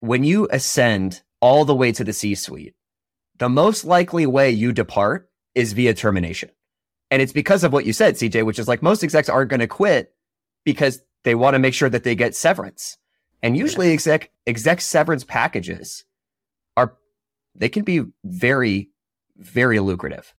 when you ascend all the way to the C suite, the most likely way you depart is via termination. And it's because of what you said, CJ, which is like most execs aren't going to quit because they want to make sure that they get severance. And usually exec exec severance packages are they can be very, very lucrative.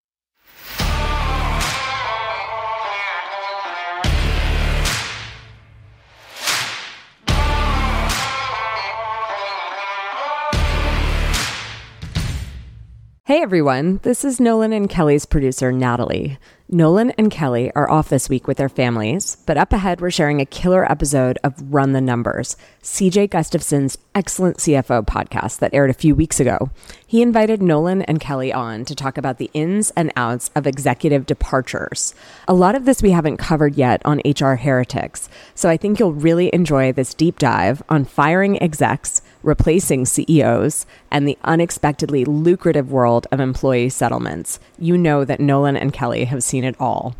Hey everyone, this is Nolan and Kelli's producer, Natalie. Nolan and Kelli are off this week with their families, but up ahead, we're sharing a killer episode of Run the Numbers, CJ Gustafson's excellent CFO podcast that aired a few weeks ago. He invited Nolan and Kelli on to talk about the ins and outs of executive departures. A lot of this we haven't covered yet on HR Heretics, so I think you'll really enjoy this deep dive on firing execs replacing CEOs, and the unexpectedly lucrative world of employee settlements, you know that Nolan and Kelli have seen it all.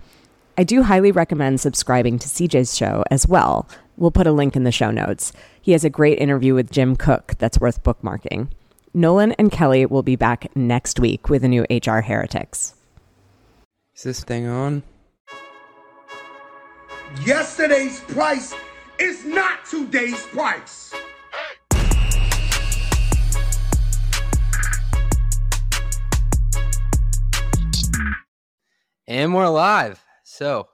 I do highly recommend subscribing to CJ's show as well. We'll put a link in the show notes. He has a great interview with Jim Cook that's worth bookmarking. Nolan and Kelli will be back next week with a new HR Heretics. Is this thing on? Yesterday's price is not today's price. And we're live. So,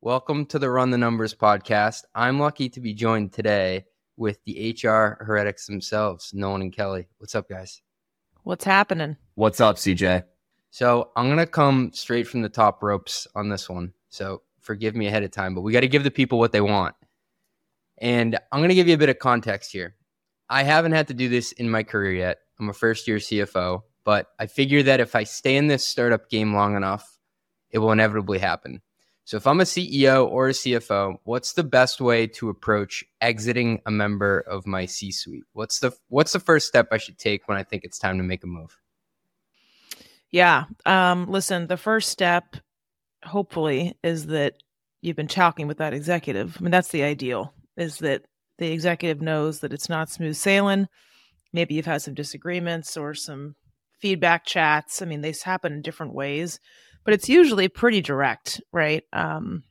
welcome to the Run the Numbers podcast. I'm lucky to be joined today with the HR heretics themselves, Nolan and Kelli. What's up, guys? What's happening? What's up, CJ? So, I'm going to come straight from the top ropes on this one. So, forgive me ahead of time, but we got to give the people what they want. And I'm going to give you a bit of context here. I haven't had to do this in my career yet. I'm a first year CFO, but I figure that if I stay in this startup game long enough, it will inevitably happen. So if I'm a CEO or a CFO, what's the best way to approach exiting a member of my C-suite? What's the what's the first step I should take when I think it's time to make a move? Yeah. Um, listen, the first step, hopefully, is that you've been talking with that executive. I mean, that's the ideal, is that the executive knows that it's not smooth sailing. Maybe you've had some disagreements or some feedback chats. I mean, they happen in different ways but it's usually pretty direct, right? Um,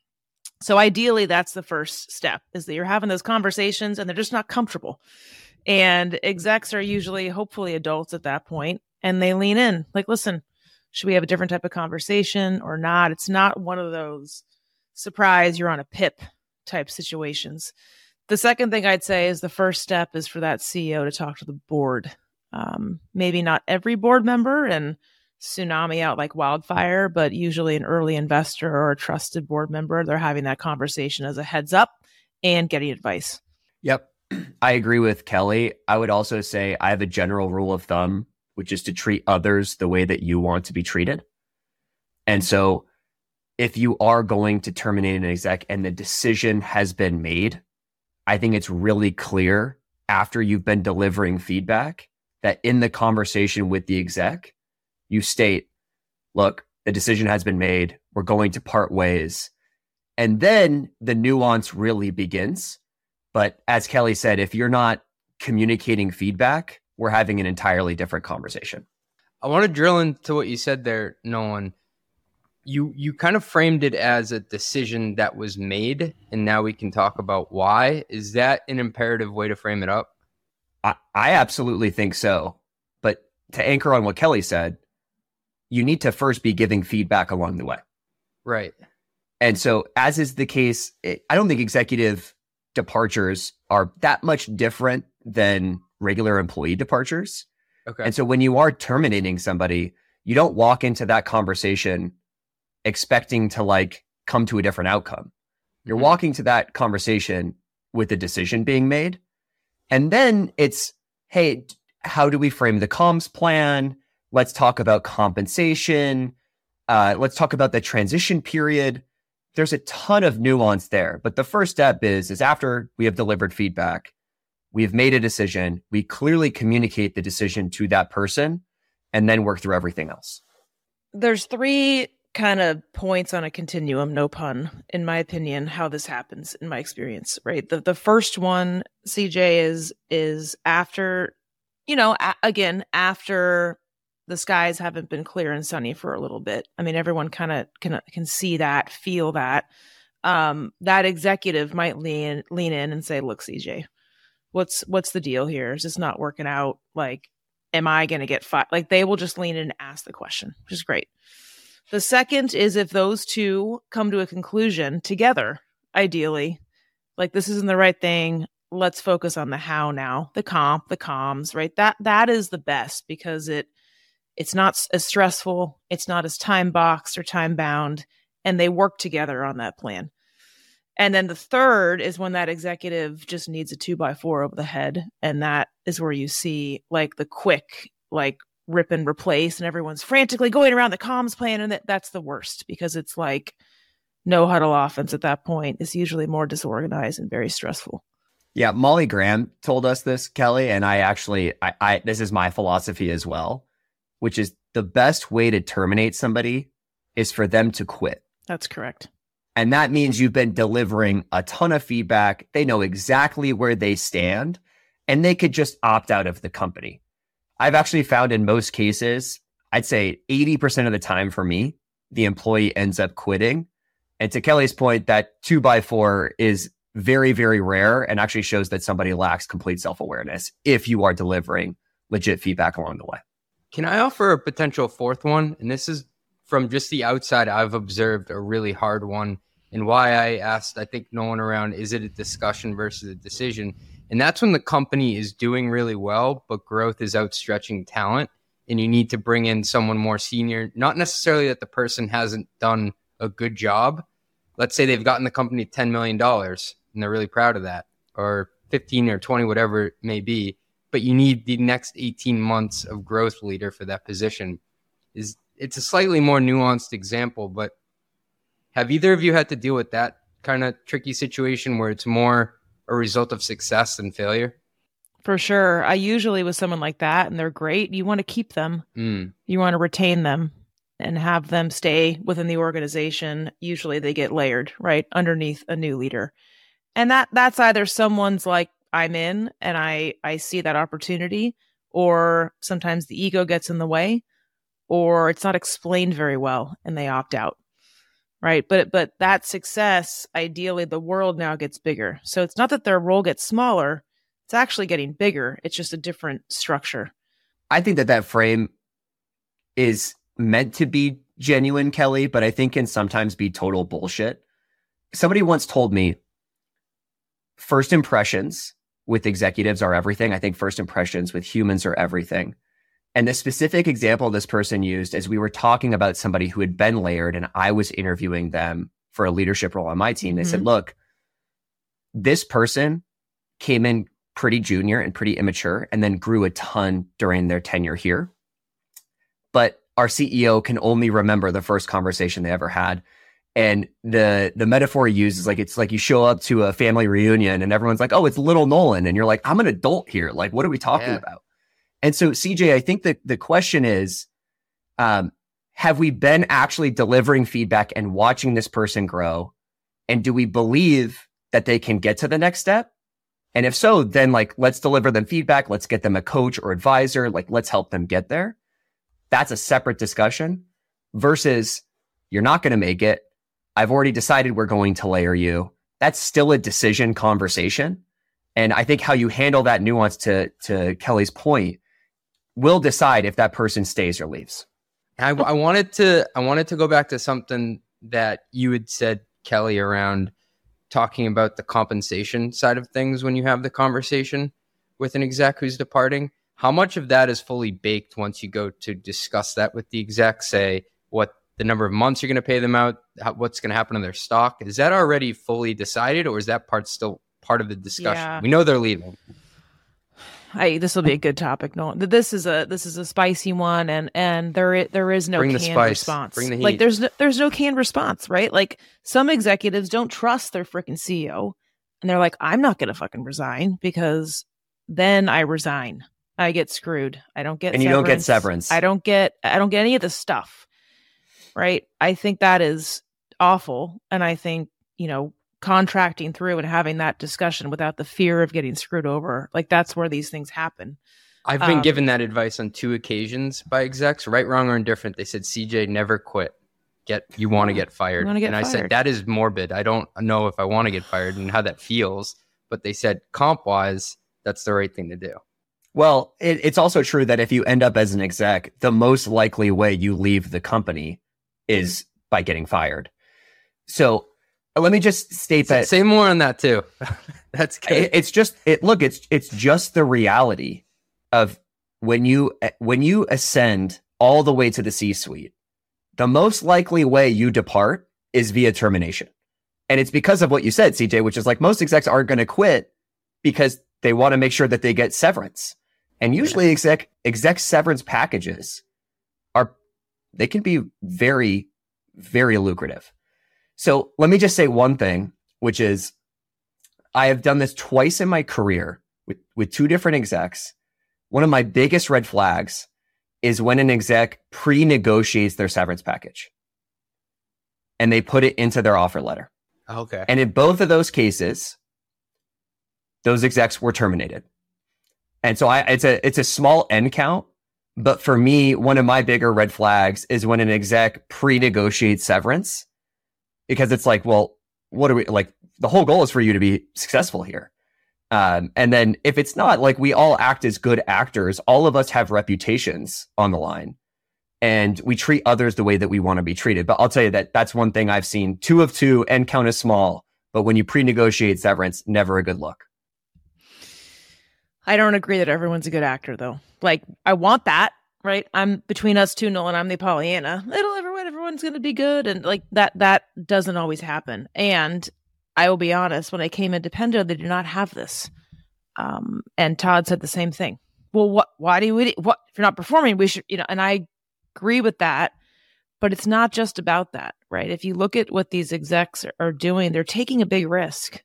so ideally, that's the first step is that you're having those conversations and they're just not comfortable. And execs are usually, hopefully, adults at that point, and they lean in like, listen, should we have a different type of conversation or not? It's not one of those surprise, you're on a pip type situations. The second thing I'd say is the first step is for that CEO to talk to the board. Um, maybe not every board member, and tsunami out like wildfire, but usually an early investor or a trusted board member, they're having that conversation as a heads up and getting advice. Yep. I agree with Kelli. I would also say I have a general rule of thumb, which is to treat others the way that you want to be treated. And so if you are going to terminate an exec and the decision has been made, I think it's really clear after you've been delivering feedback that in the conversation with the exec, you state, look, the decision has been made. We're going to part ways. And then the nuance really begins. But as Kelli said, if you're not communicating feedback, we're having an entirely different conversation. I want to drill into what you said there, Nolan. You you kind of framed it as a decision that was made, and now we can talk about why. Is that an imperative way to frame it up? I, I absolutely think so. But to anchor on what Kelli said, you need to first be giving feedback along the way. Right. And so, as is the case, I don't think executive departures are that much different than regular employee departures. Okay. And so, when you are terminating somebody, you don't walk into that conversation expecting to like come to a different outcome. You're mm-hmm. walking to that conversation with a decision being made. And then it's, hey, how do we frame the comms plan? Let's talk about compensation. Uh, let's talk about the transition period. There's a ton of nuance there, but the first step is is after we have delivered feedback, we have made a decision. We clearly communicate the decision to that person, and then work through everything else. There's three kind of points on a continuum, no pun, in my opinion, how this happens in my experience, right? The the first one, CJ is is after, you know, a- again, after the skies haven't been clear and sunny for a little bit. I mean, everyone kind of can can see that, feel that. Um, that executive might lean lean in and say, "Look, CJ, what's what's the deal here? Is this not working out? Like, am I going to get fired?" Like, they will just lean in and ask the question, which is great. The second is if those two come to a conclusion together, ideally, like this isn't the right thing. Let's focus on the how now, the comp, the comms, right? That that is the best because it it's not as stressful, it's not as time boxed or time bound, and they work together on that plan. And then the third is when that executive just needs a two by four over the head. And that is where you see like the quick, like rip and replace, and everyone's frantically going around the comms plan. And that, that's the worst because it's like no huddle offense at that point is usually more disorganized and very stressful. Yeah, Molly Graham told us this, Kelli, and I actually, I, I this is my philosophy as well, which is the best way to terminate somebody is for them to quit. That's correct. And that means you've been delivering a ton of feedback. They know exactly where they stand and they could just opt out of the company. I've actually found in most cases, I'd say 80% of the time for me, the employee ends up quitting. And to Kelli's point, that two by four is very, very rare and actually shows that somebody lacks complete self awareness if you are delivering legit feedback along the way. Can I offer a potential fourth one? And this is from just the outside, I've observed a really hard one. And why I asked, I think no one around, is it a discussion versus a decision? And that's when the company is doing really well, but growth is outstretching talent. And you need to bring in someone more senior, not necessarily that the person hasn't done a good job. Let's say they've gotten the company $10 million and they're really proud of that, or 15 or 20, whatever it may be. But you need the next 18 months of growth leader for that position. Is it's a slightly more nuanced example, but have either of you had to deal with that kind of tricky situation where it's more a result of success and failure? For sure. I usually with someone like that and they're great, you want to keep them. Mm. You want to retain them and have them stay within the organization. Usually they get layered, right? Underneath a new leader. And that that's either someone's like I'm in and I I see that opportunity or sometimes the ego gets in the way or it's not explained very well and they opt out right? But but that success ideally the world now gets bigger. So it's not that their role gets smaller it's actually getting bigger. It's just a different structure. I think that that frame is meant to be genuine kelli but i think can sometimes be total bullshit. Somebody once told me first impressions with executives are everything. I think first impressions with humans are everything and the specific example this person used is we were talking about somebody who had been layered and I was interviewing them for a leadership role on my team. They mm-hmm. said, look, this person came in pretty junior and pretty immature and then grew a ton during their tenure here. But our CEO can only remember the first conversation they ever had. And the the metaphor he uses is like it's like you show up to a family reunion and everyone's like, "Oh, it's little Nolan," and you're like, "I'm an adult here. Like, what are we talking yeah. about?" And so, CJ, I think that the question is um, have we been actually delivering feedback and watching this person grow? And do we believe that they can get to the next step? And if so, then like, let's deliver them feedback. Let's get them a coach or advisor. Like, let's help them get there. That's a separate discussion versus you're not going to make it. I've already decided we're going to layer you. That's still a decision conversation. And I think how you handle that nuance to, to Kelli's point will decide if that person stays or leaves. I, I wanted to I wanted to go back to something that you had said, Kelli, around talking about the compensation side of things when you have the conversation with an exec who's departing. How much of that is fully baked once you go to discuss that with the exec? Say what the number of months you're going to pay them out, how, what's going to happen to their stock. Is that already fully decided, or is that part still part of the discussion? Yeah. We know they're leaving. I this will be a good topic. No, this is a this is a spicy one, and and there there is no Bring canned the spice. response. Bring the heat. Like there's no, there's no canned response, right? Like some executives don't trust their freaking CEO, and they're like, I'm not gonna fucking resign because then I resign. I get screwed. I don't get and you don't get severance. I don't get I don't get any of the stuff. right? I think that is awful. And I think, you know, contracting through and having that discussion without the fear of getting screwed over, like that's where these things happen. I've been Um, given that advice on two occasions by execs, right, wrong, or indifferent. They said, CJ, never quit. Get you want to get fired. get and I said, that is morbid. I don't know if I want to get fired and how that feels. But they said, comp wise, that's the right thing to do. Well, it, it's also true that if you end up as an exec, the most likely way you leave the company is by getting fired. So let me just state that Say more on that too. that's good. it's just it look it's it's just the reality of when you eh, when you ascend all the way to the C suite, the most likely way you depart is via termination. And it's because of what you said, CJ, which is like most execs aren't going to quit because they want to make sure that they get severance. And usually exec exec severance packages are they can be very very lucrative. So let me just say one thing, which is I have done this twice in my career with, with two different execs. One of my biggest red flags is when an exec pre negotiates their severance package and they put it into their offer letter. okay. And in both of those cases, those execs were terminated. And so I, it's a, it's a small end count. But for me, one of my bigger red flags is when an exec pre negotiates severance because it's like, well, what are we like? The whole goal is for you to be successful here. Um, and then if it's not like we all act as good actors, all of us have reputations on the line and we treat others the way that we want to be treated. But I'll tell you that that's one thing I've seen two of two and count as small. But when you pre negotiate severance, never a good look. I don't agree that everyone's a good actor though. Like I want that, right? I'm between us two, Nolan. I'm the Pollyanna. It'll everyone, everyone's gonna be good, and like that. That doesn't always happen. And I will be honest. When I came into Pendo, they did not have this. Um, and Todd said the same thing. Well, what? Why do we? What if you're not performing? We should, you know. And I agree with that. But it's not just about that, right? If you look at what these execs are doing, they're taking a big risk.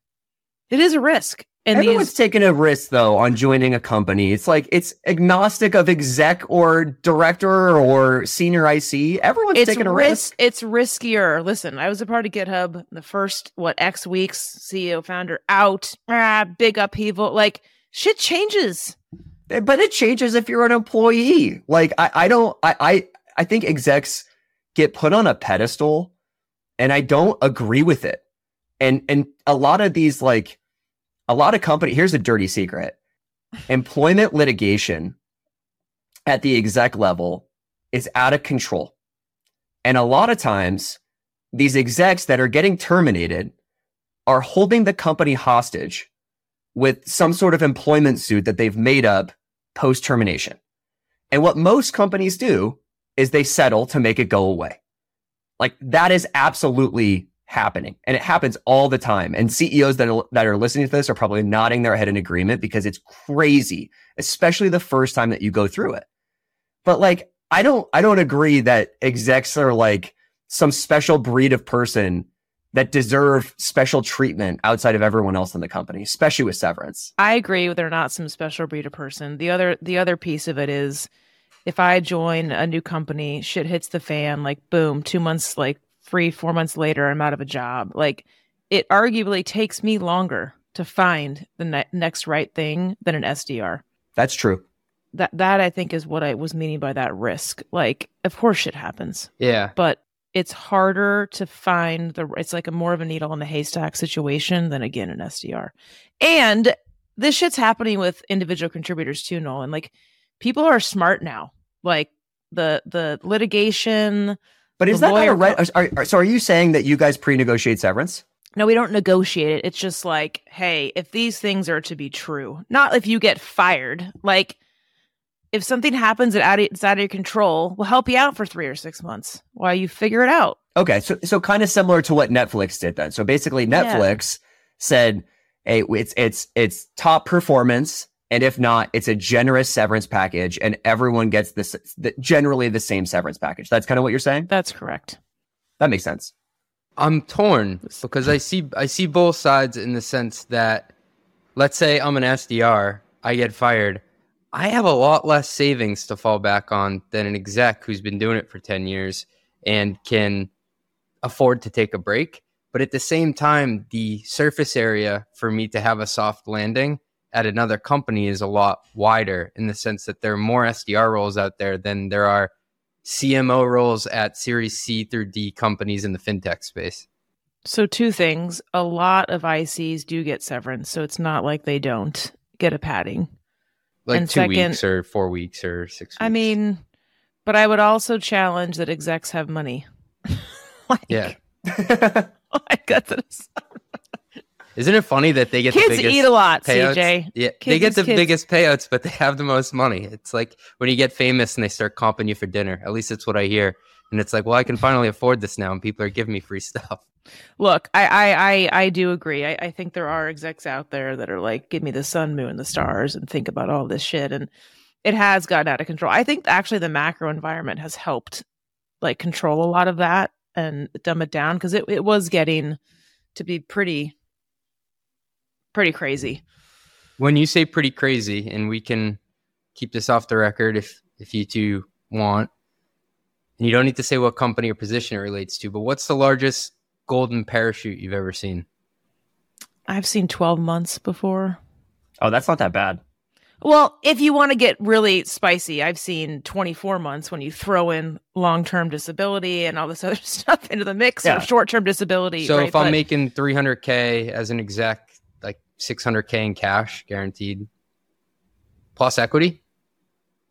It is a risk. And Everyone's these, taking a risk though on joining a company. It's like it's agnostic of exec or director or senior IC. Everyone's it's taking a risk. risk. It's riskier. Listen, I was a part of GitHub the first what X weeks. CEO founder out. Ah, big upheaval. Like shit changes. but it changes if you're an employee. Like I, I don't I, I I think execs get put on a pedestal and I don't agree with it. And and a lot of these like a lot of company here's a dirty secret. Employment litigation at the exec level is out of control. And a lot of times these execs that are getting terminated are holding the company hostage with some sort of employment suit that they've made up post termination. And what most companies do is they settle to make it go away. Like that is absolutely happening and it happens all the time. And CEOs that are, that are listening to this are probably nodding their head in agreement because it's crazy, especially the first time that you go through it. But like, I don't, I don't agree that execs are like some special breed of person that deserve special treatment outside of everyone else in the company, especially with severance. I agree they're not some special breed of person. The other the other piece of it is if I join a new company, shit hits the fan, like boom, two months like free, four months later, I'm out of a job. Like it arguably takes me longer to find the ne- next right thing than an SDR. That's true. That that I think is what I was meaning by that risk. Like, of course shit happens. Yeah. but it's harder to find the it's like a more of a needle in the haystack situation than again an SDR. And this shit's happening with individual contributors too, Nolan. Like people are smart now. Like the the litigation. But is The that not a right? Are, are- so are you saying that you guys pre-negotiate severance? No, we don't negotiate it. It's just like, hey, if these things are to be true, not if you get fired. Like if something happens that out of, it's out of your control, we'll help you out for three or six months while you figure it out. Okay, so so kind of similar to what Netflix did then. So basically, Yeah. Netflix said, "Hey, it's it's it's top performance, and if not, it's a generous severance package, and everyone gets this the, generally the same severance package." That's kind of what you're saying. That's correct. That makes sense. I'm torn because I see I see both sides in the sense that let's say I'm an SDR, I get fired. I have a lot less savings to fall back on than an exec who's been doing it for 10 years and can afford to take a break. But at the same time, the surface area for me to have a soft landing at another company is a lot wider in the sense that there are more SDR roles out there than there are CMO roles at Series C through D companies in the fintech space. So, two things. A lot of ICs do get severance, so it's not like they don't get a padding. Like And two second- weeks or four weeks or six weeks. I mean, but I would also challenge that execs have money. like, yeah. like that's Isn't it funny that they get kids the biggest eat a lot, payouts? CJ. Yeah, they get the kids. biggest payouts, but they have the most money. It's like when you get famous and they start comping you for dinner. At least it's what I hear. And it's like, well, I can finally afford this now, and people are giving me free stuff. Look, I I I, I do agree. I, I think there are execs out there that are like, give me the sun, moon, the stars, and think about all this shit. And it has gotten out of control. I think actually the macro environment has helped like control a lot of that and dumb it down because it, it was getting to be pretty pretty crazy. When you say pretty crazy, and we can keep this off the record if if you two want, and you don't need to say what company or position it relates to, but what's the largest golden parachute you've ever seen? I've seen 12 months before. oh, that's not that bad. Well, if you want to get really spicy, I've seen 24 months when you throw in long term disability and all this other stuff into the mix Yeah. or short term disability. So right? if I'm But- making 300k as an exec, like 600k in cash guaranteed, plus equity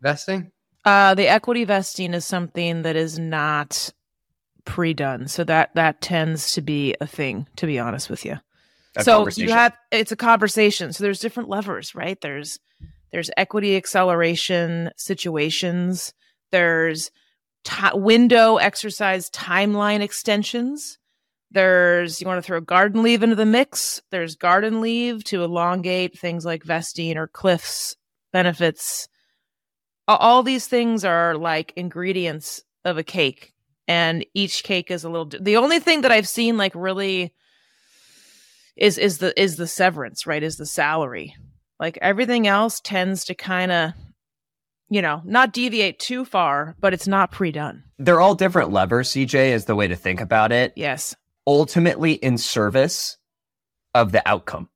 vesting. uh, the equity vesting is something that is not pre done. So that that tends to be a thing, to be honest with you. A so you have it's a conversation. So there's different levers, right? There's there's equity acceleration situations. There's ti window exercise timeline extensions. There's you want to throw garden leave into the mix. There's garden leave to elongate things like vesting or cliffs benefits. All these things are like ingredients of a cake, and each cake is a little. di- The only thing that I've seen like really is is the is the severance right is the salary like everything else tends to kind of you know not deviate too far but it's not pre-done They're all different levers, CJ, is the way to think about it. yes ultimately in service of the outcome.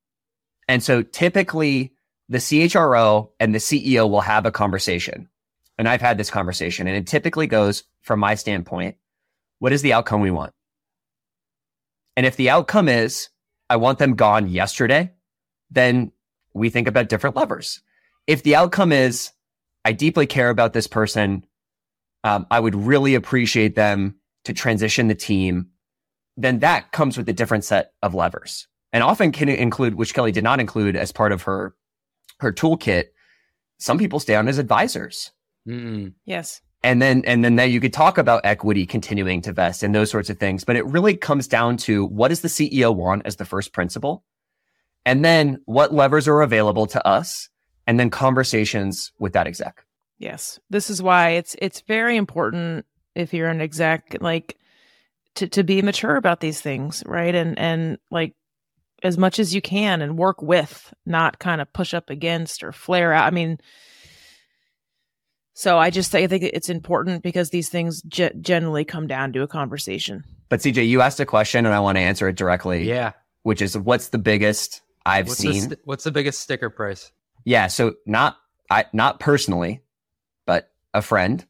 And so typically the CHRO and the CEO will have a conversation. And I've had this conversation and it typically goes from my standpoint, what is the outcome we want? And if the outcome is I want them gone yesterday, then we think about different levers. If the outcome is I deeply care about this person, um, I would really appreciate them to transition the team then that comes with a different set of levers. And often can include which kelli did not include as part of her her toolkit some people stay on as advisors. Mm. yes. And then and then that you could talk about equity continuing to vest and those sorts of things. But it really comes down to what does the ceo want as the first principle and then what levers are available to us? And then conversations with that exec. Yes. This is why it's it's very important if you're an exec like to to be mature about these things right? And and like as much as you can and work with not kind of push up against or flare out. I mean so i just i think it's important because these things ge- generally come down to a conversation. But cj you asked a question and i want to answer it directly. Yeah. which is what's the biggest i've What's the, seen? st- what's the biggest sticker price? Yeah, so not I not personally, but a friend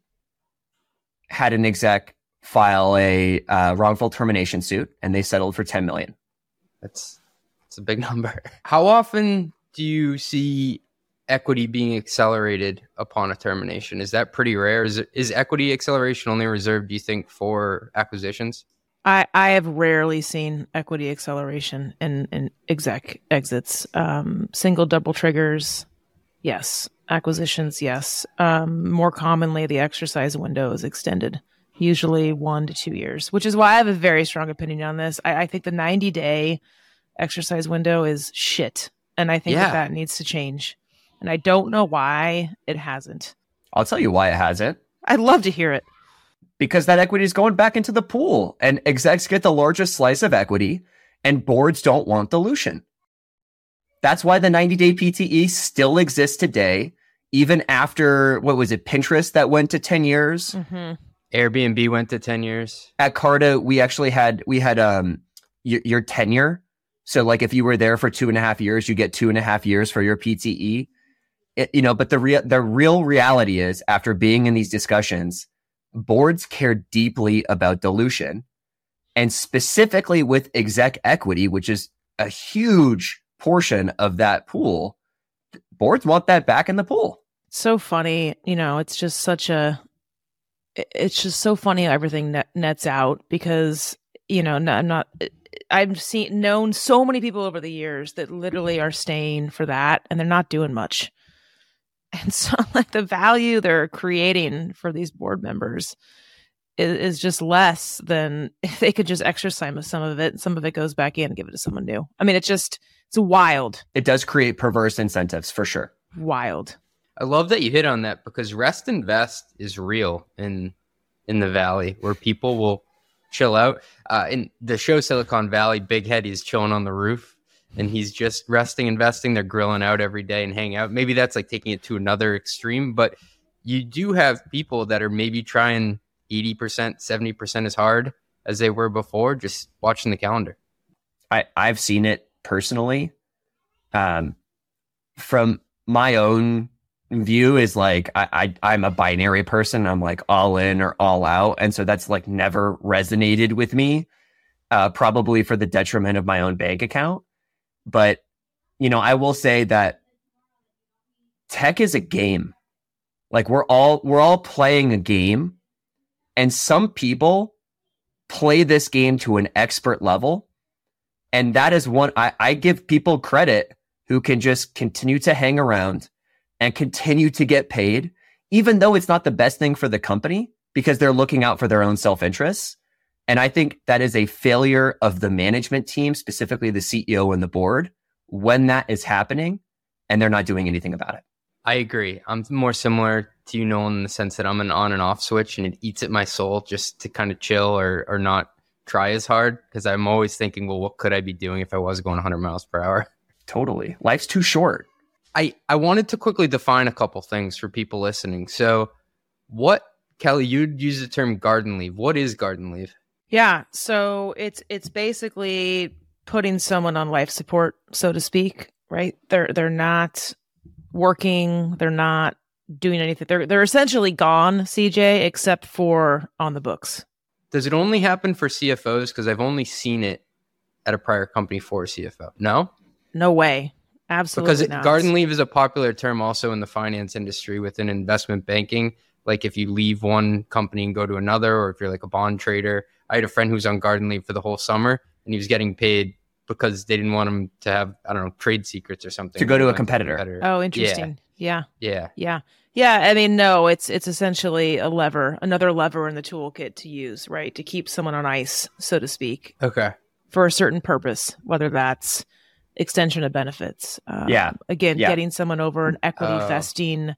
had an exec file a uh, wrongful termination suit, and they settled for ten million. That's that's a big number. How often do you see equity being accelerated upon a termination? Is that pretty rare? Is it, is equity acceleration only reserved, do you think, for acquisitions? I, I have rarely seen equity acceleration in, in exec exits. Um, single double triggers, yes. Acquisitions, yes. Um, more commonly, the exercise window is extended, usually one to two years, which is why I have a very strong opinion on this. I, I think the 90 day exercise window is shit. And I think Yeah. that that needs to change. And I don't know why it hasn't. I'll tell you why it hasn't. I'd love to hear it. Because that equity is going back into the pool, and execs get the largest slice of equity, and boards don't want dilution. That's why the 90 day PTE still exists today, even after what was it, Pinterest that went to 10 years? Mm-hmm. Airbnb went to 10 years. At Carta, we actually had we had um your, your tenure. So like if you were there for two and a half years, you get two and a half years for your PTE. It, you know, but the real the real reality is after being in these discussions, boards care deeply about dilution. And specifically with exec equity, which is a huge portion of that pool, boards want that back in the pool. So funny, you know, it's just such a it's just so funny everything net, nets out because you know I'm not I've seen known so many people over the years that literally are staying for that and they're not doing much. And so like the value they're creating for these board members is, is just less than if they could just exercise some of it. Some of it goes back in and give it to someone new. I mean, it's just it's wild. It does create perverse incentives for sure. Wild. I love that you hit on that because rest and vest is real in in the valley where people will chill out. Uh, in the show Silicon Valley, Big Head is chilling on the roof and he's just resting, investing. They're grilling out every day and hang out. Maybe that's like taking it to another extreme, but you do have people that are maybe trying 80%, 70% as hard as they were before, just watching the calendar. I, I've seen it personally. Um, from my own view is like I, I am a binary person. I'm like all in or all out, and so that's like never resonated with me. Uh, probably for the detriment of my own bank account. But you know, I will say that tech is a game. Like we're all we're all playing a game, and some people play this game to an expert level. And that is one I, I give people credit who can just continue to hang around and continue to get paid, even though it's not the best thing for the company because they're looking out for their own self interests. And I think that is a failure of the management team, specifically the CEO and the board, when that is happening and they're not doing anything about it. I agree. I'm more similar to you, Nolan, in the sense that I'm an on and off switch and it eats at my soul just to kind of chill or, or not try as hard because I'm always thinking, well, what could I be doing if I was going 100 miles per hour? Totally. Life's too short. I, I wanted to quickly define a couple things for people listening. So, what, Kelli, you'd use the term garden leave. What is garden leave? Yeah. So it's it's basically putting someone on life support, so to speak, right? They're they're not working, they're not doing anything. They're they're essentially gone, CJ, except for on the books. Does it only happen for CFOs? Because I've only seen it at a prior company for a CFO. No? No way. Absolutely. Because not. garden leave is a popular term also in the finance industry within investment banking. Like if you leave one company and go to another, or if you're like a bond trader. I had a friend who was on garden leave for the whole summer and he was getting paid because they didn't want him to have, I don't know, trade secrets or something. To go to a Like competitor. Oh, interesting. Yeah. Yeah. Yeah. Yeah. I mean, no, it's it's essentially a lever, another lever in the toolkit to use, right? To keep someone on ice, so to speak, Okay. for a certain purpose, whether that's extension of benefits. Um, Yeah. Again, Yeah. getting someone over an equity Oh. vesting,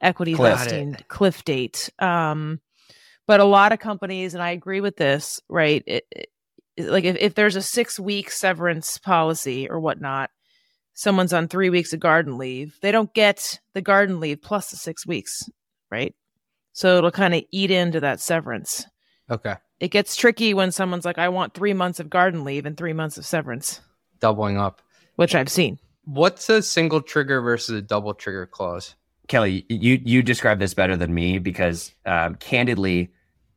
equity Cliff. vesting cliff date. Um, but a lot of companies, and I agree with this, right? It, it, like if, if there's a six week severance policy or whatnot, someone's on three weeks of garden leave, they don't get the garden leave plus the six weeks, right? So it'll kind of eat into that severance. Okay. It gets tricky when someone's like, I want three months of garden leave and three months of severance, Doubling up. Which I've seen. What's a single trigger versus a double trigger clause? Kelli, you you describe this better than me because um, candidly,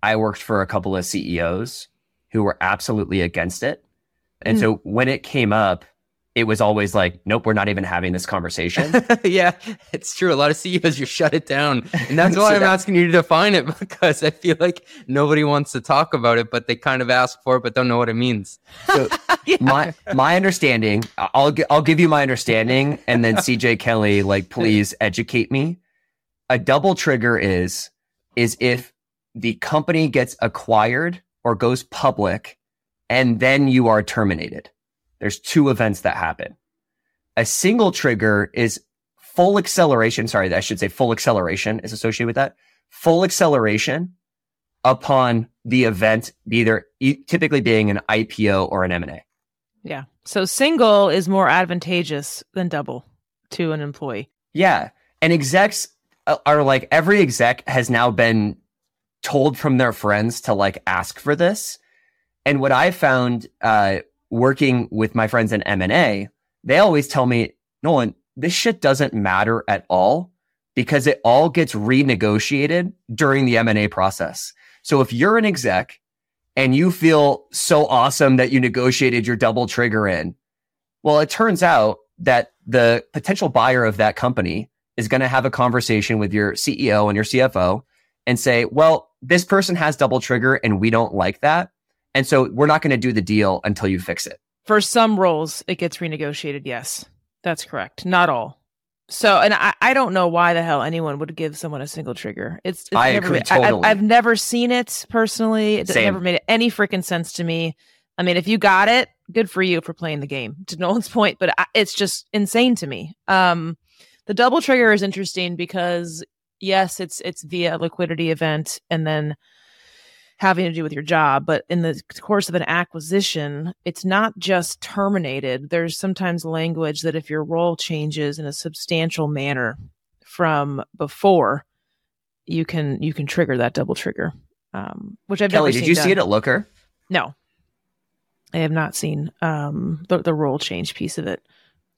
I worked for a couple of CEOs who were absolutely against it, and Mm. so when it came up, it was always like, "Nope, we're not even having this conversation." yeah, it's true. A lot of CEOs just shut it down. And that's So why I'm that- asking you to define it because I feel like nobody wants to talk about it, but they kind of ask for it, but don't know what it means. So my my understanding, I'll I'll give you my understanding, and then CJ Kelli, like, please educate me. A double trigger is is if the company gets acquired or goes public, and then you are terminated. There's two events that happen. A single trigger is full acceleration. Sorry, I should say full acceleration is associated with that. Full acceleration upon the event, either typically being an IPO or an M&A. Yeah. So single is more advantageous than double to an employee. Yeah. And execs uh, are like every exec has now been told from their friends to like ask for this. And what I found uh, working with my friends in M&A, they always tell me, Nolan, this shit doesn't matter at all because it all gets renegotiated during the M&A process. So if you're an exec and you feel so awesome that you negotiated your double trigger in, well, it turns out that the potential buyer of that company is going to have a conversation with your CEO and your CFO and say, well, this person has double trigger and we don't like that. And so we're not going to do the deal until you fix it. For some roles, it gets renegotiated. Yes, that's correct. Not all. So, and I, I don't know why the hell anyone would give someone a single trigger. It's, it's I never agree made- I, totally. have never seen it personally. It Same. never made any freaking sense to me. I mean, if you got it, good for you for playing the game. To Nolan's point, but I, it's just insane to me. Um, the double trigger is interesting because yes, it's it's via a liquidity event and then having to do with your job, but in the course of an acquisition, it's not just terminated. There's sometimes language that if your role changes in a substantial manner from before, you can you can trigger that double trigger. Um, which I've Kelli, did you done. see it at Looker? No, I have not seen um, the the role change piece of it.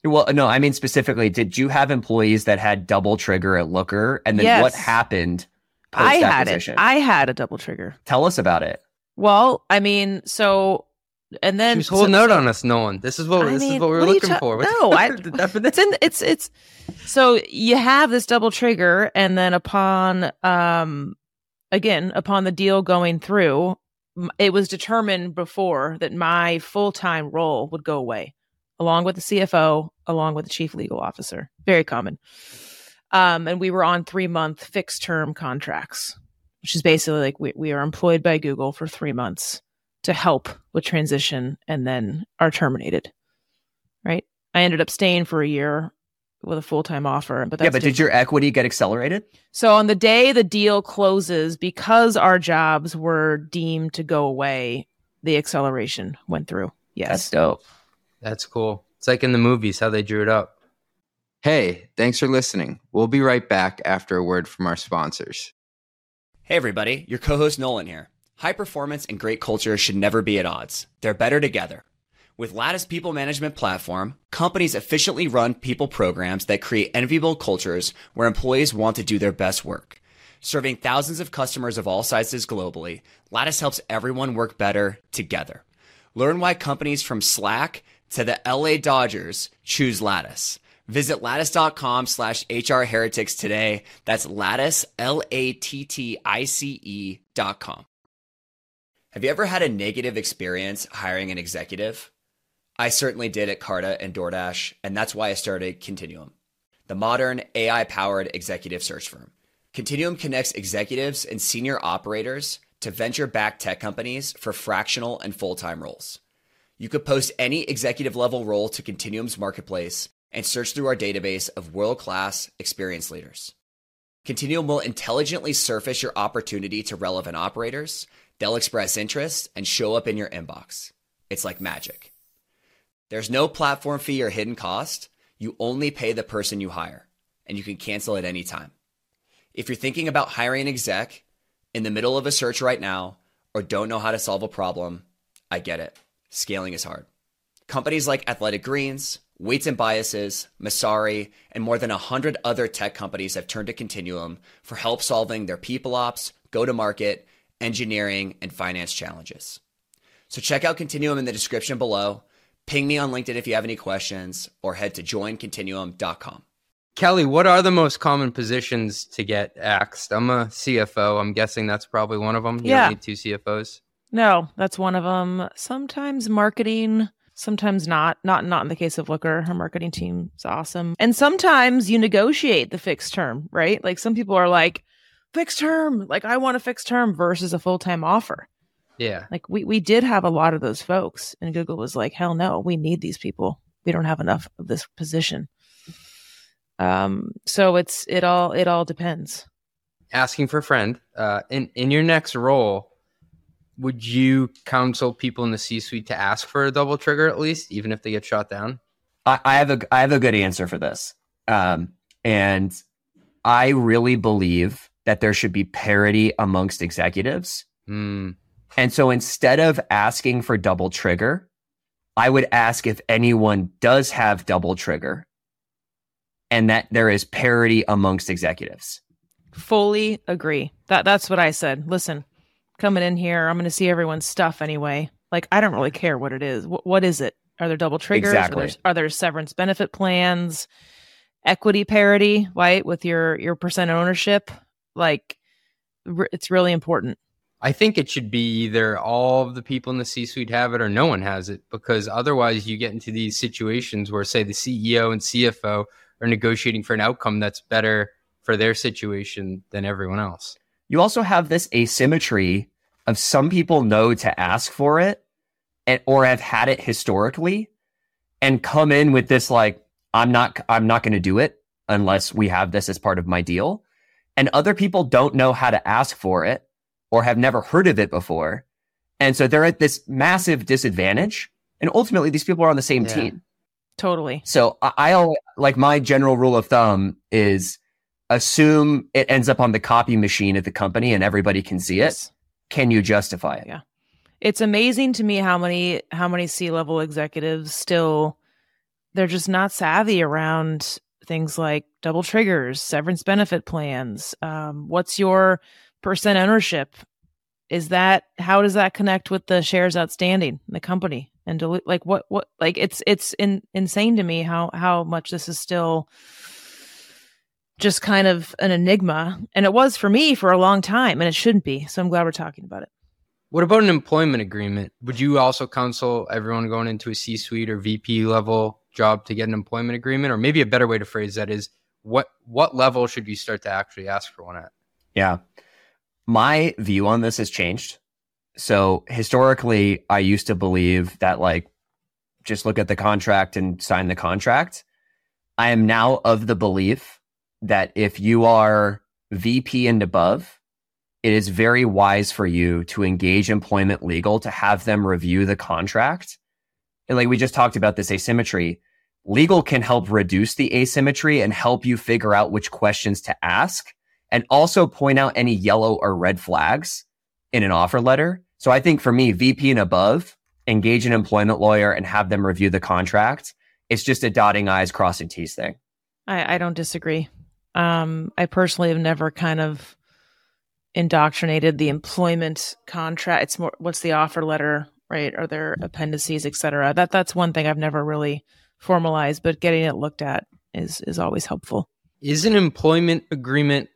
Well, no, I mean specifically, did you have employees that had double trigger at Looker? And then what happened? I had it. I had a double trigger. Tell us about it. Well, I mean, so and then She was holding so- out on us, Nolan. This is what I this mean, is what we were what are looking ta- for. What's- No, I- the definition. it's in it's it's so you have this double trigger and then upon um again upon the deal going through it was determined before that my full-time role would go away along with the CFO along with the chief legal officer very common um and we were on 3 month fixed term contracts which is basically like we, we are employed by Google for 3 months to help with transition and then are terminated right I ended up staying for a year with a full time offer. But that's yeah, but did your equity get accelerated? so on the day the deal closes, because our jobs were deemed to go away, the acceleration went through. Yes, that's dope. That's cool. It's like in the movies how they drew it up. Hey, thanks for listening. We'll be right back after a word from our sponsors. Hey, everybody, your co host Nolan here. High performance and great culture should never be at odds, they're better together. With Lattice People Management Platform, companies efficiently run people programs that create enviable cultures where employees want to do their best work. Serving thousands of customers of all sizes globally, Lattice helps everyone work better together. Learn why companies from Slack to the LA Dodgers choose Lattice. Visit lattice.com slash HR heretics today. That's lattice, L A T T I C E dot com. Have you ever had a negative experience hiring an executive? I certainly did at Carta and DoorDash, and that's why I started Continuum, the modern AI powered executive search firm. Continuum connects executives and senior operators to venture backed tech companies for fractional and full time roles. You could post any executive level role to Continuum's marketplace and search through our database of world class experienced leaders. Continuum will intelligently surface your opportunity to relevant operators. They'll express interest and show up in your inbox. It's like magic. There's no platform fee or hidden cost. You only pay the person you hire, and you can cancel at any time. If you're thinking about hiring an exec in the middle of a search right now or don't know how to solve a problem, I get it. Scaling is hard. Companies like Athletic Greens, Weights and Biases, Messari, and more than 100 other tech companies have turned to Continuum for help solving their people ops, go to market, engineering, and finance challenges. So check out Continuum in the description below. Ping me on LinkedIn if you have any questions, or head to joincontinuum.com. Kelli, what are the most common positions to get axed? I'm a CFO. I'm guessing that's probably one of them. You Yeah. don't need two CFOs. No, that's one of them. Sometimes marketing, sometimes not. Not not in the case of Looker. Her marketing team's awesome. And sometimes you negotiate the fixed term, right? Like some people are like, fixed term, like I want a fixed term versus a full time offer. Yeah. Like we we did have a lot of those folks, and Google was like, hell no, we need these people. We don't have enough of this position. Um, so it's it all it all depends. Asking for a friend. Uh, in in your next role, would you counsel people in the C-suite to ask for a double trigger at least, even if they get shot down? I, I have a I have a good answer for this. Um, and I really believe that there should be parity amongst executives. Hmm. And so instead of asking for double trigger, I would ask if anyone does have double trigger and that there is parity amongst executives. Fully agree. That that's what I said. Listen, coming in here, I'm going to see everyone's stuff anyway. Like I don't really mm-hmm. care what it is. Wh- what is it? Are there double triggers? Exactly. Are there, are there severance benefit plans? Equity parity, right? With your your percent ownership, like r- it's really important. I think it should be either all of the people in the C suite have it or no one has it because otherwise you get into these situations where, say, the CEO and CFO are negotiating for an outcome that's better for their situation than everyone else. You also have this asymmetry of some people know to ask for it and, or have had it historically and come in with this like, I'm not, I'm not going to do it unless we have this as part of my deal. And other people don't know how to ask for it or have never heard of it before. And so they're at this massive disadvantage. And ultimately, these people are on the same Yeah. team. Totally. So I, I al- like my general rule of thumb is assume it ends up on the copy machine at the company and everybody can see it. Yes. Can you justify it? Yeah. It's amazing to me how many how many C level executives still they're just not savvy around things like double triggers, severance benefit plans. Um, what's your percent ownership? Is that how does that connect with the shares outstanding in the company? And like what what like it's it's in, insane to me how how much this is still just kind of an enigma, and it was for me for a long time, and it shouldn't be. So I'm glad we're talking about it. What about an employment agreement? Would you also counsel everyone going into a C suite or VP level job to get an employment agreement? Or maybe a better way to phrase that is what what level should you start to actually ask for one at? Yeah. My view on this has changed. So historically, I used to believe that like just look at the contract and sign the contract. I am now of the belief that if you are VP and above, it is very wise for you to engage employment legal to have them review the contract. And like we just talked about this asymmetry, legal can help reduce the asymmetry and help you figure out which questions to ask and also point out any yellow or red flags in an offer letter. So I think for me, VP and above, engage an employment lawyer and have them review the contract. It's just a dotting I's, crossing T's thing. I, I don't disagree. Um, I personally have never kind of indoctrinated the employment contract. It's more what's the offer letter, right? Are there appendices, et cetera? That that's one thing I've never really formalized, but getting it looked at is is always helpful. Is an employment agreement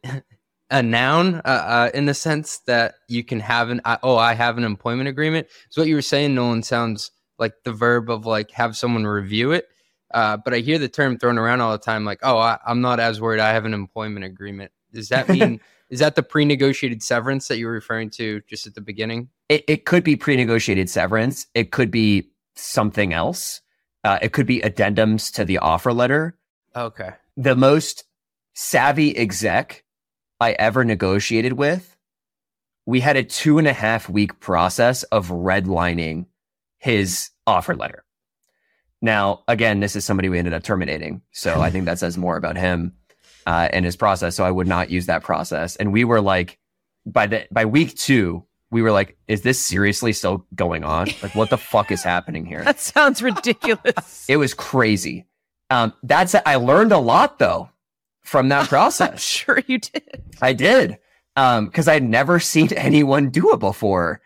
a noun uh, uh, in the sense that you can have an uh, oh I have an employment agreement? So what you were saying, Nolan, sounds like the verb of like have someone review it. Uh, but I hear the term thrown around all the time, like oh I, I'm not as worried. I have an employment agreement. Does that mean is that the pre-negotiated severance that you were referring to just at the beginning? It, it could be pre-negotiated severance. It could be something else. Uh, it could be addendums to the offer letter. Okay. The most savvy exec I ever negotiated with, we had a two and a half week process of redlining his offer letter. Now, again, this is somebody we ended up terminating. So I think that says more about him uh, and his process. So I would not use that process. And we were like, by the by week two, we were like, is this seriously still going on? Like, what the fuck is happening here? That sounds ridiculous. It was crazy. Um, that's I learned a lot though from that I'm process. sure you did. I did. Um, cause I'd never seen anyone do it before.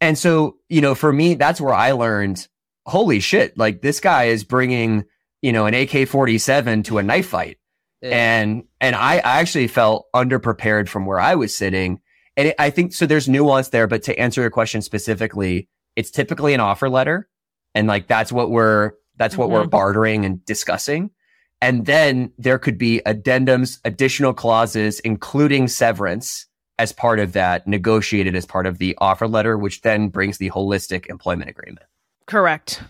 And so, you know, for me, that's where I learned, holy shit, like this guy is bringing, you know, an AK 47 to a knife fight. And, and I, I actually felt underprepared from where I was sitting. And it, I think, so there's nuance there, but to answer your question specifically, it's typically an offer letter. And like, that's what we're, that's what we're Mhm. bartering and discussing. And then there could be addendums, additional clauses, including severance as part of that, negotiated as part of the offer letter, which then brings the holistic employment agreement. Correct.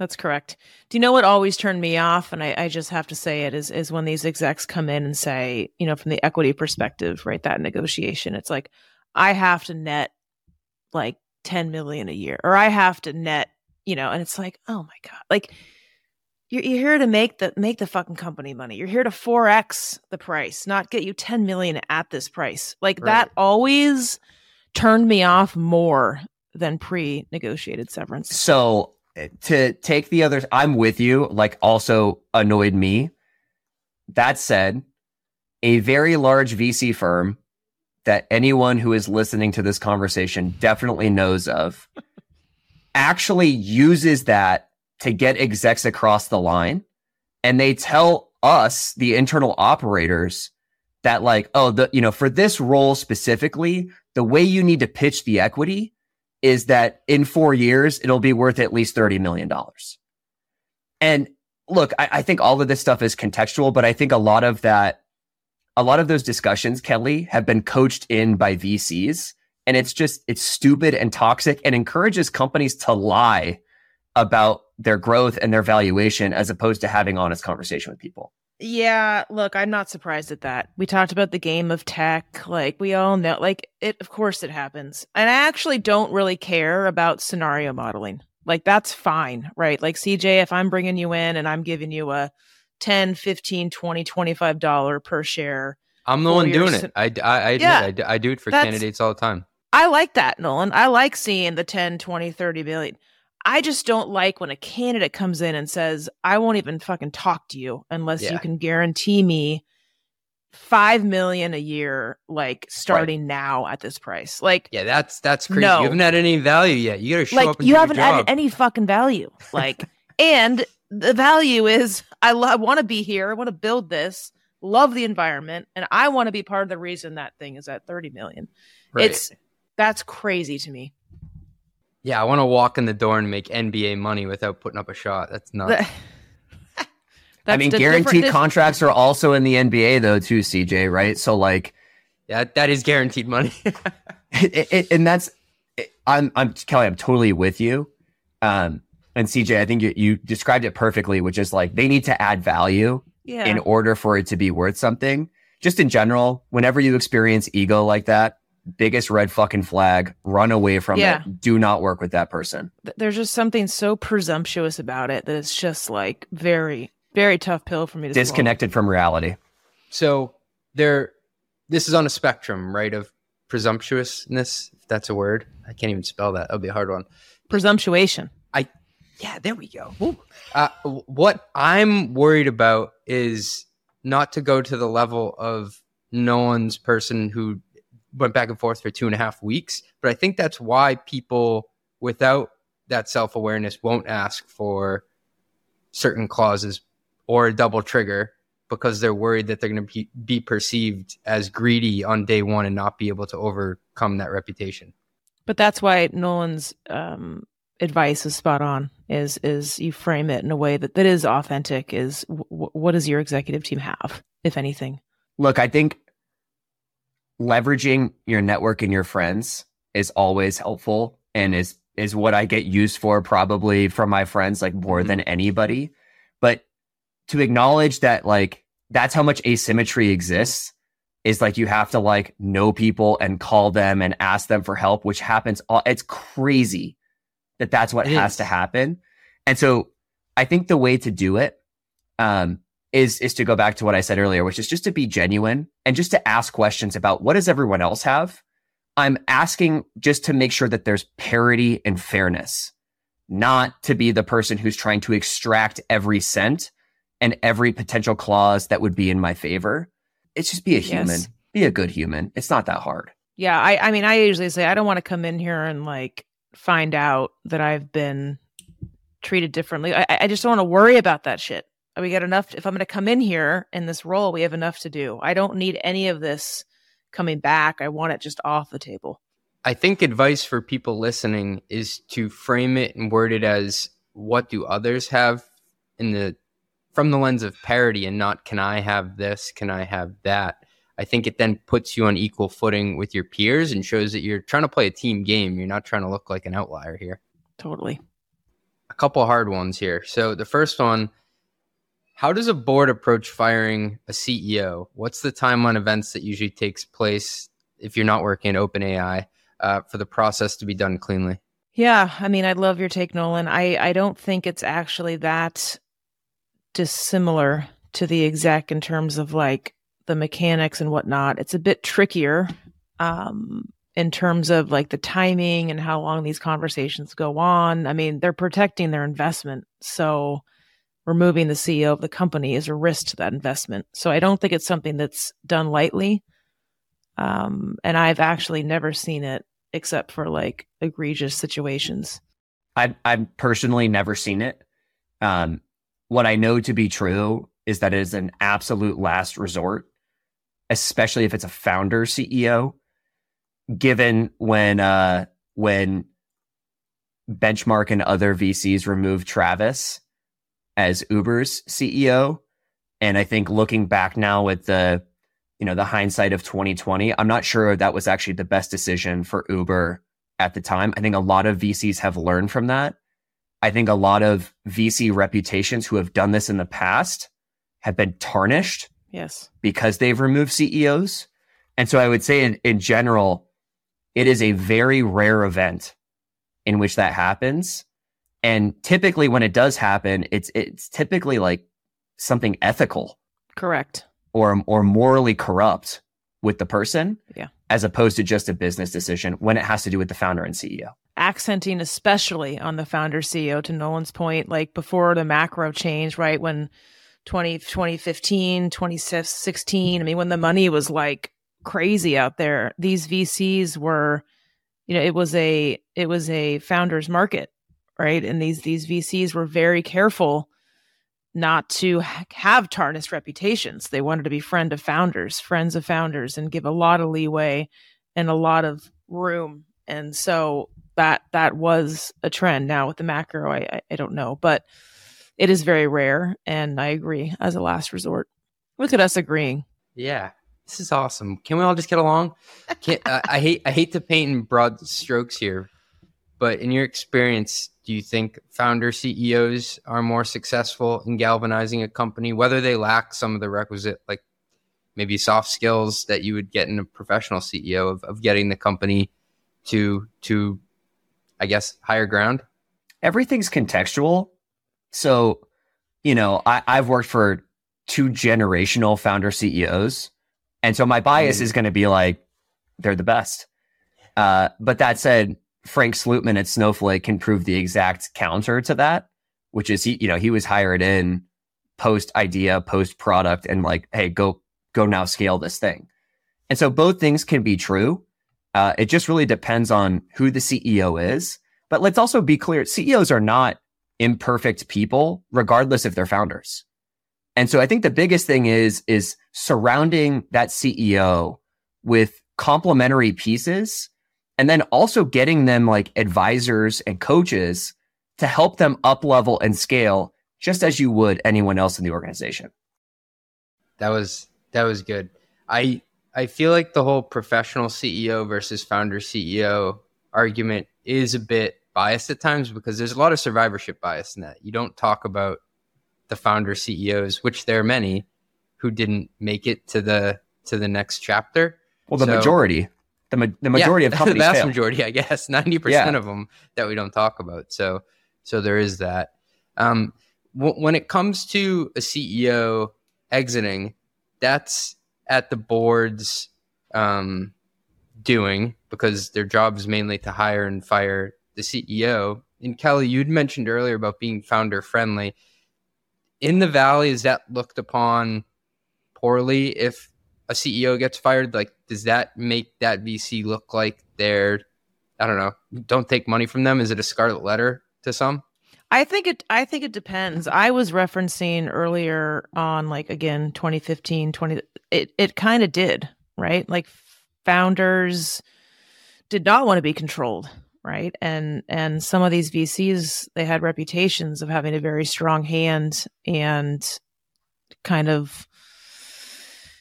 That's correct. Do you know what always turned me off? And I, I just have to say it is is when these execs come in and say, you know, from the equity perspective, right? That negotiation. It's like, I have to net like 10 million a year, or I have to net, you know, and it's like, oh my God. Like you're, you're here to make the make the fucking company money. You're here to four x the price, not get you ten million at this price. Like Right. that always turned me off more than pre-negotiated severance. So uh, to take the others, I'm with you. Like also annoyed me. That said, a very large VC firm that anyone who is listening to this conversation definitely knows of actually uses that to get execs across the line. And they tell us, the internal operators, that like, oh, the, you know, for this role specifically, the way you need to pitch the equity is that in four years, it'll be worth at least $30 million. And look, I, I think all of this stuff is contextual, but I think a lot of that, a lot of those discussions, Kelli, have been coached in by VCs. And it's just, it's stupid and toxic and encourages companies to lie about their growth and their valuation as opposed to having honest conversation with people. Yeah, look, I'm not surprised at that. We talked about the game of tech. Like, we all know, like, it, of course it happens. And I actually don't really care about scenario modeling. Like, that's fine, right? Like, CJ, if I'm bringing you in and I'm giving you a 10, 15, 20, 25 dollar per share, I'm the one doing it. I, I, I admit Yeah, I I, do it for candidates all the time. I like that, Nolan. I like seeing the 10, 20, 30 billion. I just don't like when a candidate comes in and says, I won't even fucking talk to you unless Yeah. you can guarantee me five million a year, like starting now at this price. Like, Yeah, that's that's crazy. No. You haven't had any value yet. You got to show like up and you haven't added any fucking value. Like, and the value is I, lo- I want to be here. I want to build this, love the environment, and I want to be part of the reason that thing is at 30 million. Right. It's that's crazy to me. Yeah, I want to walk in the door and make NBA money without putting up a shot. That's not. The- I mean, guaranteed different- contracts are also in the NBA though, too, CJ, right? So like, yeah, that is guaranteed money. it, it, and that's it- I'm I'm Kelli. I'm totally with you. Um, and CJ, I think you, you described it perfectly, which is like they need to add value yeah. in order for it to be worth something. Just in general, whenever you experience ego like that, biggest red fucking flag, run away from Yeah. it. Do not work with that person. There's just something so presumptuous about it that it's just like very, very tough pill for me to swallow. Disconnected from reality. so there, this is on a spectrum, right? Of presumptuousness, if that's a word. I can't even spell that. That'll be a hard one. Presumptuation. I, yeah, there we go. Uh, what I'm worried about is not to go to the level of Nolan's person who went back and forth for two and a half weeks, but I think that's why people without that self awareness won't ask for certain clauses or a double trigger because they're worried that they're going to be, be perceived as greedy on day one and not be able to overcome that reputation. But that's why Nolan's um, advice is spot on. Is is you frame it in a way that that is authentic. Is w- w- what does your executive team have, if anything? Look, I think leveraging your network and your friends is always helpful and is is what I get used for probably from my friends like more Mhm. than anybody. But to acknowledge that like that's how much asymmetry exists is like you have to like know people and call them and ask them for help, which happens all it's crazy that that's what It has is. to happen. And so I think the way to do it um is is to go back to what I said earlier, which is just to be genuine and just to ask questions about what does everyone else have. I'm asking just to make sure that there's parity and fairness, not to be the person who's trying to extract every cent and every potential clause that would be in my favor. It's just be a Yes. human, be a good human. It's not that hard. Yeah, I I mean, I usually say I don't want to come in here and like find out that I've been treated differently. I I just don't want to worry about that shit. We got enough. If I'm going to come in here in this role, we have enough to do. I don't need any of this coming back. I want it just off the table. I think advice for people listening is to frame it and word it as what do others have in the from the lens of parity and not can I have this, can I have that. I think it then puts you on equal footing with your peers and shows that you're trying to play a team game. You're not trying to look like an outlier here. Totally. A couple hard ones here. So the first one, how does a board approach firing a CEO? What's the timeline events that usually takes place if you're not working at OpenAI uh, for the process to be done cleanly? Yeah, I mean, I love your take, Nolan. I I don't think it's actually that dissimilar to the exec in terms of like the mechanics and whatnot. It's a bit trickier um, in terms of like the timing and how long these conversations go on. I mean, they're protecting their investment. So removing the CEO of the company is a risk to that investment. So I don't think it's something that's done lightly. Um, and I've actually never seen it except for like egregious situations. I've, I've personally never seen it. Um, what I know to be true is that it is an absolute last resort, especially if it's a founder CEO. Given when uh, when Benchmark and other VCs removed Travis as Uber's CEO, and I think looking back now with the you know the hindsight of 2020, I'm not sure that was actually the best decision for Uber at the time. I think a lot of VCs have learned from that. I think a lot of VC reputations who have done this in the past have been tarnished. Yes. Because they've removed CEOs. And so I would say in, in general, it is a very rare event in which that happens. And typically when it does happen, it's it's typically like something ethical. Correct. Or or morally corrupt with the person. Yeah. As opposed to just a business decision when it has to do with the founder and CEO accenting especially on the founder CEO to Nolan's point, like before the macro change, right? When 20, 2015, 2016, I mean, when the money was like crazy out there, these VCs were, you know, it was a, it was a founder's market, right? And these, these VCs were very careful not to have tarnished reputations. They wanted to be friend of founders, friends of founders, and give a lot of leeway and a lot of room. And so that that was a trend. Now with the macro, I, I don't know, but it is very rare, and I agree as a last resort. Look at us agreeing. Yeah, this is awesome. Can we all just get along? uh, I hate I hate to paint in broad strokes here, but in your experience, do you think founder CEOs are more successful in galvanizing a company, whether they lack some of the requisite like maybe soft skills that you would get in a professional CEO of, of getting the company to to I guess, higher ground? Everything's contextual. So, you know, I, I've worked for two generational founder CEOs. And so my bias mm. is going to be like, they're the best. Uh, but that said, Frank Slootman at Snowflake can prove the exact counter to that, which is he, you know, he was hired in post idea, post product, and like, hey, go, go now scale this thing. And so both things can be true. Uh, it just really depends on who the CEO is. But let's also be clear CEOs are not imperfect people, regardless if they're founders. And so I think the biggest thing is, is surrounding that CEO with complementary pieces and then also getting them like advisors and coaches to help them up level and scale just as you would anyone else in the organization. That was that was good. I I feel like the whole professional CEO versus founder CEO argument is a bit biased at times because there's a lot of survivorship bias in that. You don't talk about the founder CEOs, which there are many who didn't make it to the to the next chapter. Well, the so, majority, the ma- the majority yeah, of companies, the vast fail. majority, I guess, ninety yeah. percent of them that we don't talk about. So, so there is that. Um, w- when it comes to a CEO exiting, that's at the board's um, doing because their job is mainly to hire and fire the CEO. And Kelli, you'd mentioned earlier about being founder friendly. In the Valley, is that looked upon poorly if a CEO gets fired? Like, does that make that VC look like they're, I don't know, don't take money from them? Is it a scarlet letter to some? I think it I think it depends. I was referencing earlier on like again 2015 20 it it kind of did, right? Like founders did not want to be controlled, right? And and some of these VCs they had reputations of having a very strong hand and kind of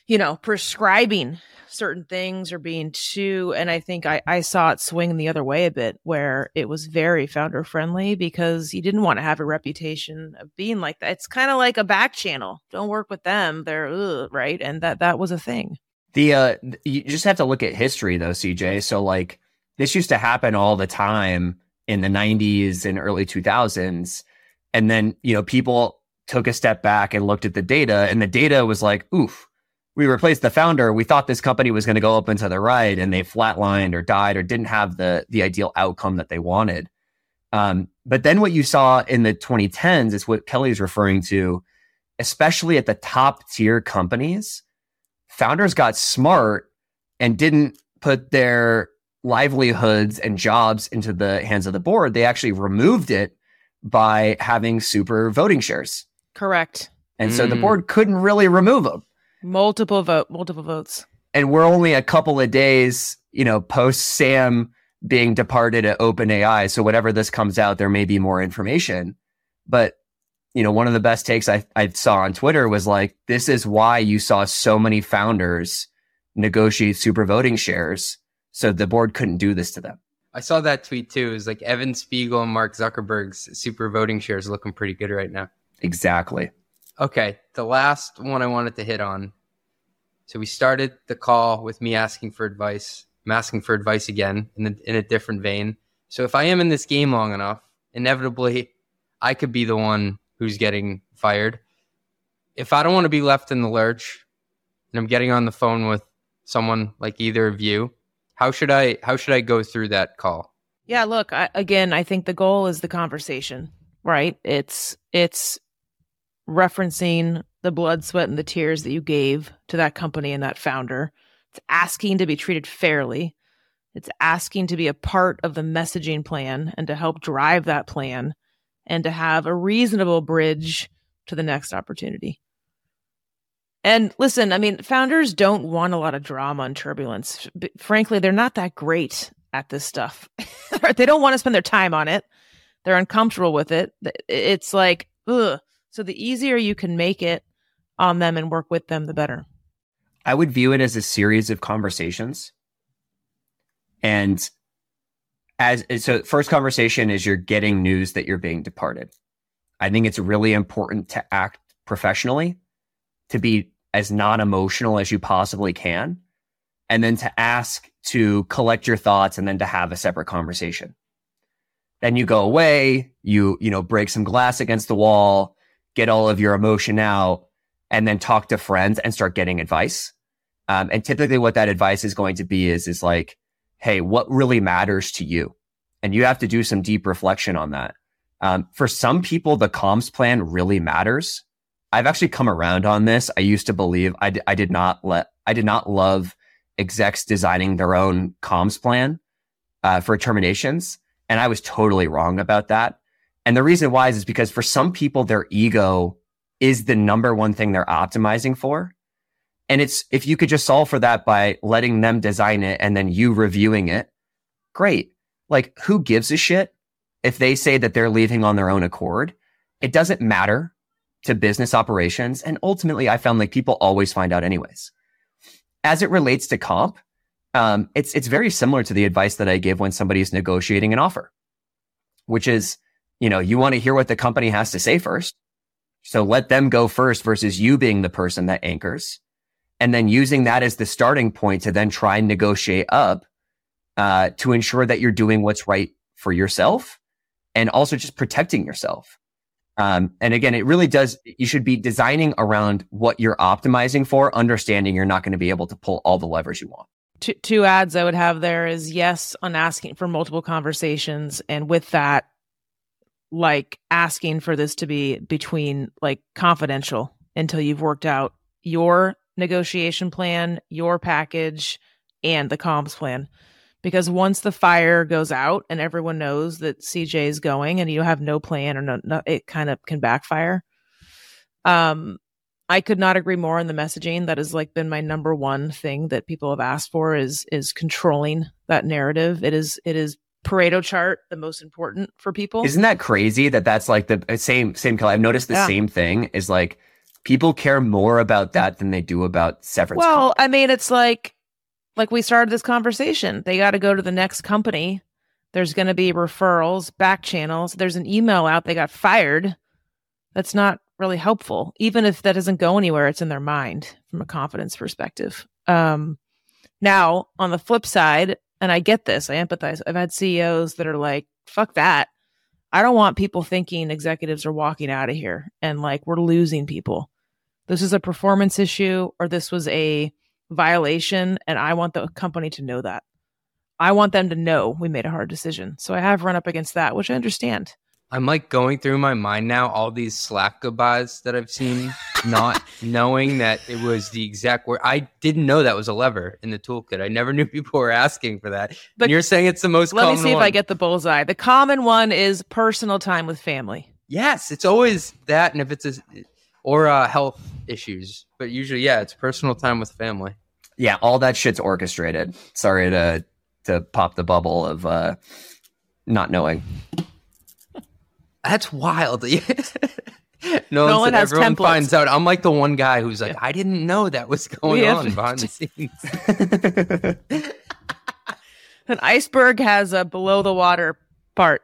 you know, prescribing certain things or being too and i think I, I saw it swing the other way a bit where it was very founder friendly because you didn't want to have a reputation of being like that. It's kind of like a back channel. Don't work with them. They're ugh, right? And that that was a thing. The uh you just have to look at history though cj so like this used to happen all the time in the 90s and early 2000s and then you know people took a step back and looked at the data, and the data was like, oof, we replaced the founder. We thought this company was going to go up into the right, and they flatlined or died or didn't have the the ideal outcome that they wanted. Um, but then what you saw in the 2010s is what Kelli is referring to, especially at the top tier companies. Founders got smart and didn't put their livelihoods and jobs into the hands of the board. They actually removed it by having super voting shares. Correct. And so the Mm. board couldn't really remove them. Multiple vote, multiple votes. And we're only a couple of days, you know, post Sam being departed at OpenAI. So whatever this comes out, there may be more information. But, you know, one of the best takes I, I saw on Twitter was like, this is why you saw so many founders negotiate super voting shares. So the board couldn't do this to them. I saw that tweet too. It was like Evan Spiegel and Mark Zuckerberg's super voting shares looking pretty good right now. Exactly. Okay, the last one I wanted to hit on. So we started the call with me asking for advice. I'm asking for advice again in, the, in a different vein. So if I am in this game long enough, inevitably I could be the one who's getting fired. If I don't want to be left in the lurch and I'm getting on the phone with someone like either of you, how should I how should I go through that call? Yeah, look, I, again, I think the goal is the conversation, right? It's it's referencing the blood, sweat, and the tears that you gave to that company and that founder. It's asking to be treated fairly. It's asking to be a part of the messaging plan and to help drive that plan and to have a reasonable bridge to the next opportunity. And listen, I mean, founders don't want a lot of drama and turbulence. B- frankly, they're not that great at this stuff. they don't want to spend their time on it. They're uncomfortable with it. It's like, ugh. So the easier you can make it on them and work with them, the better. I would view it as a series of conversations. And as so first conversation is you're getting news that you're being departed. I think it's really important to act professionally, to be as non-emotional as you possibly can, and then to ask to collect your thoughts and then to have a separate conversation. Then you go away, you you know break some glass against the wall, get all of your emotion out, and then talk to friends and start getting advice. Um, and typically what that advice is going to be is, is like, Hey, what really matters to you? And you have to do some deep reflection on that. Um, for some people, the comms plan really matters. I've actually come around on this. I used to believe I, d- I did not let, I did not love execs designing their own comms plan, uh, for terminations. And I was totally wrong about that. And the reason why is, is because for some people, their ego is the number one thing they're optimizing for. And it's, if you could just solve for that by letting them design it and then you reviewing it, great. Like who gives a shit if they say that they're leaving on their own accord? It doesn't matter to business operations. And ultimately I found like people always find out anyways. As it relates to comp, um, it's, it's very similar to the advice that I give when somebody is negotiating an offer, which is, you know, you want to hear what the company has to say first. So let them go first versus you being the person that anchors and then using that as the starting point to then try and negotiate up uh, to ensure that you're doing what's right for yourself and also just protecting yourself. Um, and again, it really does, you should be designing around what you're optimizing for, understanding you're not going to be able to pull all the levers you want. Two, two ads I would have there is yes on asking for multiple conversations. And with that, like asking for this to be between like confidential until you've worked out your negotiation plan, your package, and the comms plan. Because once the fire goes out and everyone knows that CJ is going and you have no plan or no, no it kind of can backfire. Um, I could not agree more on the messaging. That has like been my number one thing that people have asked for is is controlling that narrative. It is it is Pareto chart the most important for people. Isn't that crazy that that's like the uh, same, same color? I've noticed the Yeah. same thing is like people care more about that than they do about severance. Well, comp. I mean, it's like like we started this conversation. They got to go to the next company. There's going to be referrals, back channels. There's an email out. They got fired. That's not really helpful. Even if that doesn't go anywhere, it's in their mind from a confidence perspective. Um, now, on the flip side, and I get this, I empathize. I've had CEOs that are like, "Fuck that." I don't want people thinking executives are walking out of here and like we're losing people. This is a performance issue or this was a violation. And I want the company to know that. I want them to know we made a hard decision. So I have run up against that, which I understand. I'm like going through my mind now all these Slack goodbyes that I've seen, not knowing that it was the exact word. I didn't know that was a lever in the toolkit. I never knew people were asking for that. But and you're saying it's the most. Let me common see if. I get the bullseye. The common one is personal time with family. Yes, it's always that, and if it's a, or uh, health issues, but usually, yeah, it's personal time with family. Yeah, all that shit's orchestrated. Sorry to to pop the bubble of uh not knowing. That's wild. no, Nolan one has everyone templates. finds out. I'm like the one guy who's like, Yeah. I didn't know that was going We have- on behind the scenes. An iceberg has a below the water part.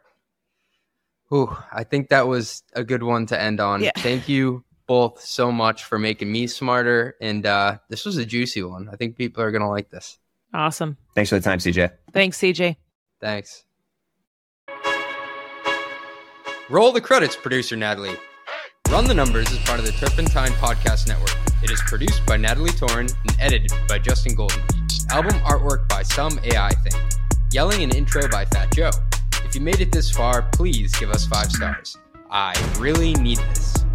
Ooh, I think that was a good one to end on. Yeah. Thank you both so much for making me smarter. And uh, this was a juicy one. I think people are going to like this. Awesome. Thanks for the time, CJ. Thanks, CJ. Thanks. Roll the credits, producer Natalie. Run the Numbers is part of the Turpentine Podcast Network. It is produced by Natalie Torrin and edited by Justin Golden. Album artwork by Some AI Thing. Yelling and intro by Fat Joe. If you made it this far, please give us five stars. I really need this.